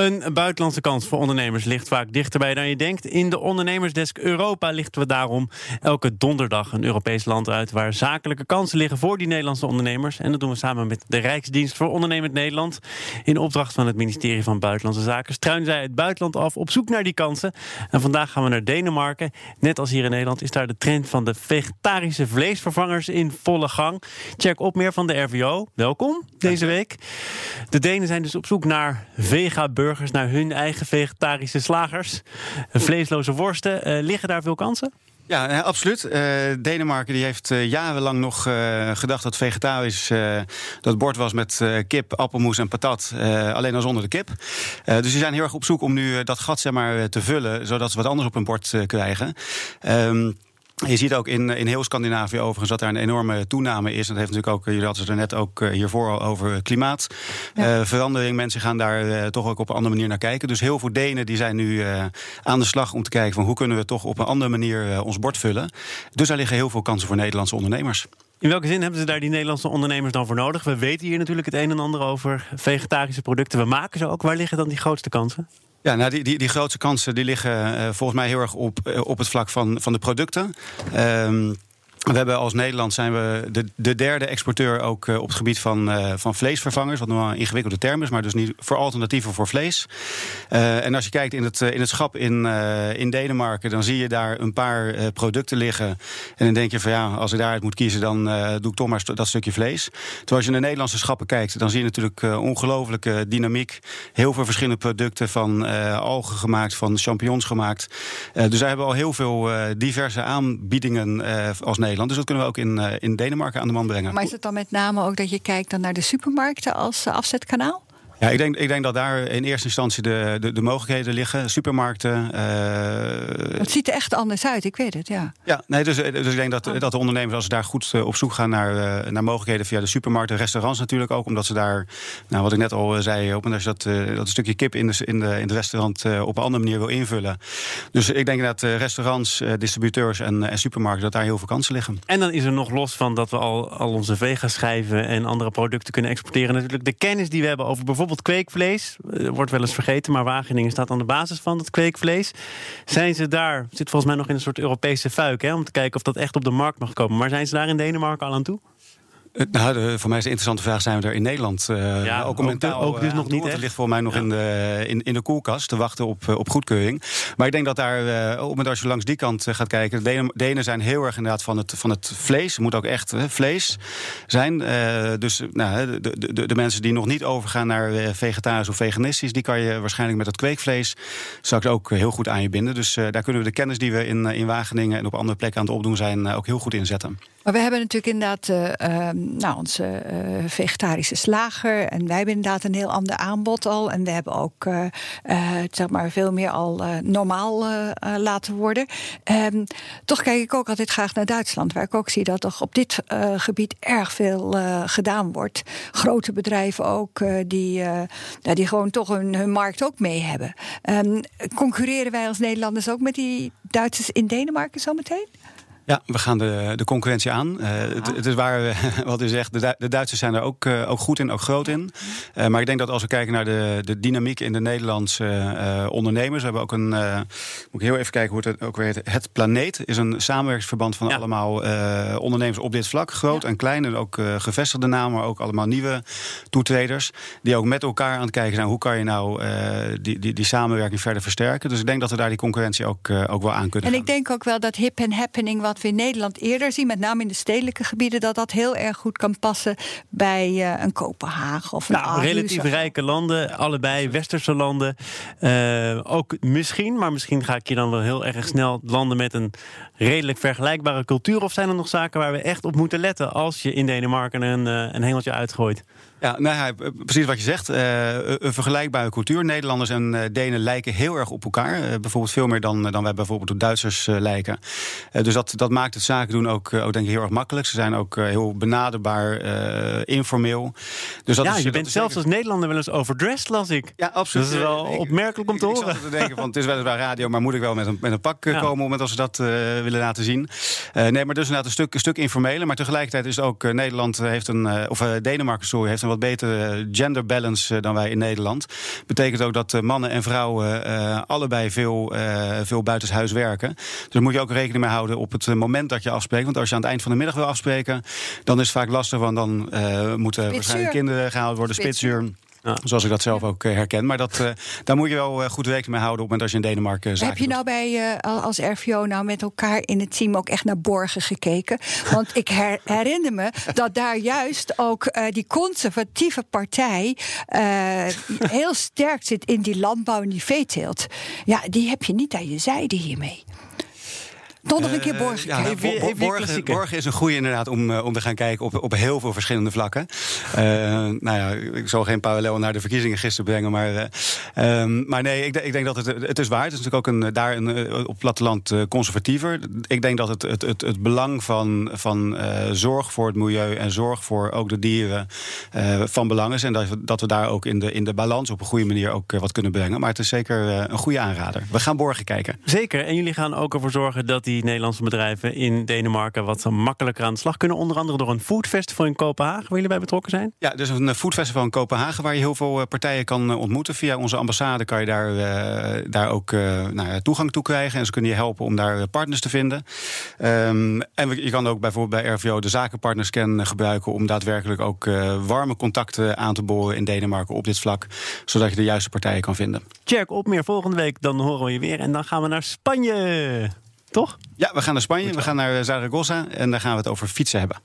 Een buitenlandse kans voor ondernemers ligt vaak dichterbij dan je denkt. In de Ondernemersdesk Europa lichten we daarom elke donderdag een Europees land uit waar zakelijke kansen liggen voor die Nederlandse ondernemers. En dat doen we samen met de Rijksdienst voor Ondernemend Nederland. In opdracht van het ministerie van Buitenlandse Zaken struinen zij het buitenland af op zoek naar die kansen. En vandaag gaan we naar Denemarken. Net als hier in Nederland is daar de trend van de vegetarische vleesvervangers in volle gang. Check op meer van de RVO. Welkom deze week. De Denen zijn dus op zoek naar vega burgers naar hun eigen vegetarische slagers. Vleesloze worsten. Uh, liggen daar veel kansen? Ja, eh, absoluut. Denemarken die heeft jarenlang nog gedacht dat vegetarisch dat bord was met kip, appelmoes en patat. alleen dan zonder de kip. dus die zijn heel erg op zoek om nu dat gat zeg maar, te vullen, zodat ze wat anders op hun bord krijgen. Um, je ziet ook in, in heel Scandinavië overigens dat daar een enorme toename is. En dat heeft natuurlijk ook, jullie hadden het er net ook eh, hiervoor al over klimaatverandering. Eh, Mensen gaan daar uh, toch ook op een andere manier naar kijken. Dus heel veel Denen die zijn nu uh, aan de slag om te kijken van hoe kunnen we toch op een andere manier ons bord vullen. Dus daar liggen heel veel kansen voor Nederlandse ondernemers. In welke zin hebben ze daar die Nederlandse ondernemers dan voor nodig? We weten hier natuurlijk het een en ander over vegetarische producten. We maken ze ook. Waar liggen dan die grootste kansen? Ja, nou, die, die, die grootste kansen die liggen uh, volgens mij heel erg op, uh, op het vlak van, van de producten. Um, we hebben als Nederland zijn we de, de derde exporteur ook uh, op het gebied van, uh, van vleesvervangers. Wat nog een ingewikkelde term is, maar dus niet voor alternatieven voor vlees. Uh, en als je kijkt in het, in het schap in, in Denemarken, dan zie je daar een paar producten liggen. En dan denk je van ja, als ik daaruit moet kiezen, dan doe ik toch maar dat stukje vlees. Terwijl als je naar de Nederlandse schappen kijkt, dan zie je natuurlijk ongelooflijke dynamiek. Heel veel verschillende producten van algen gemaakt, van champignons gemaakt. dus wij hebben al heel veel diverse aanbiedingen als Nederland. Dus dat kunnen we ook in, uh, in Denemarken aan de man brengen. Maar is het dan met name ook dat je kijkt dan naar de supermarkten als uh, afzetkanaal? Ja, ik denk, ik denk dat daar in eerste instantie de, de, de mogelijkheden liggen. Supermarkten. Uh... Het ziet er echt anders uit, ik weet het, ja. Ja, nee, dus, dus ik denk dat, oh. dat de ondernemers, als ze daar goed op zoek gaan naar, naar mogelijkheden via de supermarkten, restaurants natuurlijk ook, omdat ze daar, nou, wat ik net al zei, op als je dat, dat stukje kip in, de, in, de, in het restaurant op een andere manier wil invullen. Dus ik denk dat restaurants, distributeurs en, en supermarkten, dat daar heel veel kansen liggen. En dan is er nog los van dat we al, al onze vega-schijven en andere producten kunnen exporteren, natuurlijk de kennis die we hebben over bijvoorbeeld bijvoorbeeld kweekvlees. Uh, wordt wel eens vergeten, maar Wageningen staat aan de basis van het kweekvlees. Zijn ze daar, zit volgens mij nog in een soort Europese fuik, hè, om te kijken of dat echt op de markt mag komen. Maar zijn ze daar in Denemarken al aan toe? Eh, nou, de, voor mij is de interessante vraag: zijn we er in Nederland uh, ja, ook, mentaal, ook dus nog niet? Het ligt voor mij nog ja. in, de, in, in de koelkast te wachten op, op goedkeuring. Maar ik denk dat daar, uh, op het moment als je langs die kant gaat kijken, de Denen, Denen zijn heel erg inderdaad van het, van het vlees. Het moet ook echt vlees zijn. dus nou, de, de, de, mensen die nog niet overgaan naar vegetarisch of veganistisch, die kan je waarschijnlijk met dat kweekvlees straks ook heel goed aan je binden. Dus daar kunnen we de kennis die we in, in Wageningen en op andere plekken aan het opdoen zijn, ook heel goed inzetten. Maar we hebben natuurlijk inderdaad uh, nou, onze uh, vegetarische slager. En wij hebben inderdaad een heel ander aanbod al. En we hebben ook uh, zeg maar veel meer al normaal laten worden. Um, toch kijk ik ook altijd graag naar Duitsland. Waar ik ook zie dat toch op dit gebied erg veel gedaan wordt. Grote bedrijven ook, die, die gewoon toch hun, markt ook mee hebben. Um, concurreren wij als Nederlanders ook met die Duitsers in Denemarken zometeen? Ja, we gaan de, de concurrentie aan. Uh, het, het, is waar, wat u zegt, de, de Duitsers zijn er ook, uh, ook goed in, ook groot in. Uh, maar ik denk dat als we kijken naar de, de dynamiek in de Nederlandse ondernemers... we hebben ook een, moet ik heel even kijken hoe het ook weer heet... Het Planeet is een samenwerkingsverband van ja. allemaal ondernemers op dit vlak. Groot ja. en klein en ook gevestigde namen, maar ook allemaal nieuwe toetreders... die ook met elkaar aan het kijken zijn... hoe kan je nou die, die, die samenwerking verder versterken. Dus ik denk dat we daar die concurrentie ook, ook wel aan kunnen En gaan. ik denk ook wel dat hip en happening... wat we in Nederland eerder zien, met name in de stedelijke gebieden, dat dat heel erg goed kan passen bij uh, een Kopenhagen of een nou, relatief rijke landen, allebei westerse landen. Uh, ook misschien, maar misschien ga ik je dan wel heel erg snel landen met een redelijk vergelijkbare cultuur. Of zijn er nog zaken waar we echt op moeten letten als je in Denemarken een, uh, een hengeltje uitgooit? Ja, nou ja, precies wat je zegt. Uh, een vergelijkbare cultuur. Nederlanders en uh, Denen lijken heel erg op elkaar. Bijvoorbeeld veel meer dan, dan wij bijvoorbeeld op Duitsers lijken. dus dat, dat maakt het zaken doen ook, ook denk ik heel erg makkelijk. Ze zijn ook heel benaderbaar, informeel. Dus dat ja, is, je bent zelfs als Nederlander wel eens overdressed, las ik. Ja, absoluut. Dat is wel opmerkelijk om te ik, horen. Ik zat te denken van, het is weliswaar radio, maar moet ik wel met een, met een pak ja. komen... om het als ze dat willen laten zien. nee, maar dus inderdaad een stuk, een stuk informeler. Maar tegelijkertijd is ook Nederland heeft een... of Denemarken, sorry, heeft een wat betere gender balance dan wij in Nederland. Betekent ook dat mannen en vrouwen allebei veel, veel buitenshuis werken. Dus daar moet je ook rekening mee houden op het moment dat je afspreekt. Want als je aan het eind van de middag wil afspreken, dan is het vaak lastig, want dan moeten waarschijnlijk kinderen gehaald worden, spitsuur. Ja. Zoals ik dat zelf ook eh, herken. Maar dat, uh, daar moet je wel eh, goed rekening mee houden op het moment als je in Denemarken Heb je nou bij als RVO nou met elkaar in het team ook echt naar Borgen gekeken? Want ik herinner me dat daar juist ook die conservatieve partij heel sterk zit in die landbouw en die veeteelt. Ja, die heb je niet aan je zijde hiermee. Toch nog een keer Borgen ja, kijken. Borgen, Borgen, is een goede inderdaad om, om te gaan kijken op, op heel veel verschillende vlakken. Uh, nou ja, ik zal geen parallel naar de verkiezingen gisteren brengen. Maar, uh, um, maar nee, ik, ik, denk dat het, het is waar. Het is natuurlijk ook een, daar een, op platteland conservatiever. Ik denk dat het, het, het, het belang van, van zorg voor het milieu en zorg voor ook de dieren van belang is. En dat, dat we daar ook in de, in de balans op een goede manier ook wat kunnen brengen. Maar het is zeker een goede aanrader. We gaan Borgen kijken. Zeker. En jullie gaan ook ervoor zorgen dat die Nederlandse bedrijven in Denemarken wat makkelijker aan de slag kunnen. Onder andere door een foodfestival in Kopenhagen, waar jullie bij betrokken zijn. Ja, dus een foodfestival in Kopenhagen waar je heel veel eh, partijen kan eh, ontmoeten. Via onze ambassade kan je daar, uh, daar ook uh, nou, toegang toe krijgen. En ze kunnen je helpen om daar partners te vinden. Um, en je kan ook bijvoorbeeld bij RVO de zakenpartnerscan gebruiken om daadwerkelijk ook warme contacten aan te boren in Denemarken op dit vlak. Zodat je de juiste partijen kan vinden. Check op meer volgende week. Dan horen we je weer. En dan gaan we naar Spanje. Toch? Ja, we gaan naar Spanje. We gaan naar Zaragoza. En daar gaan we het over fietsen hebben.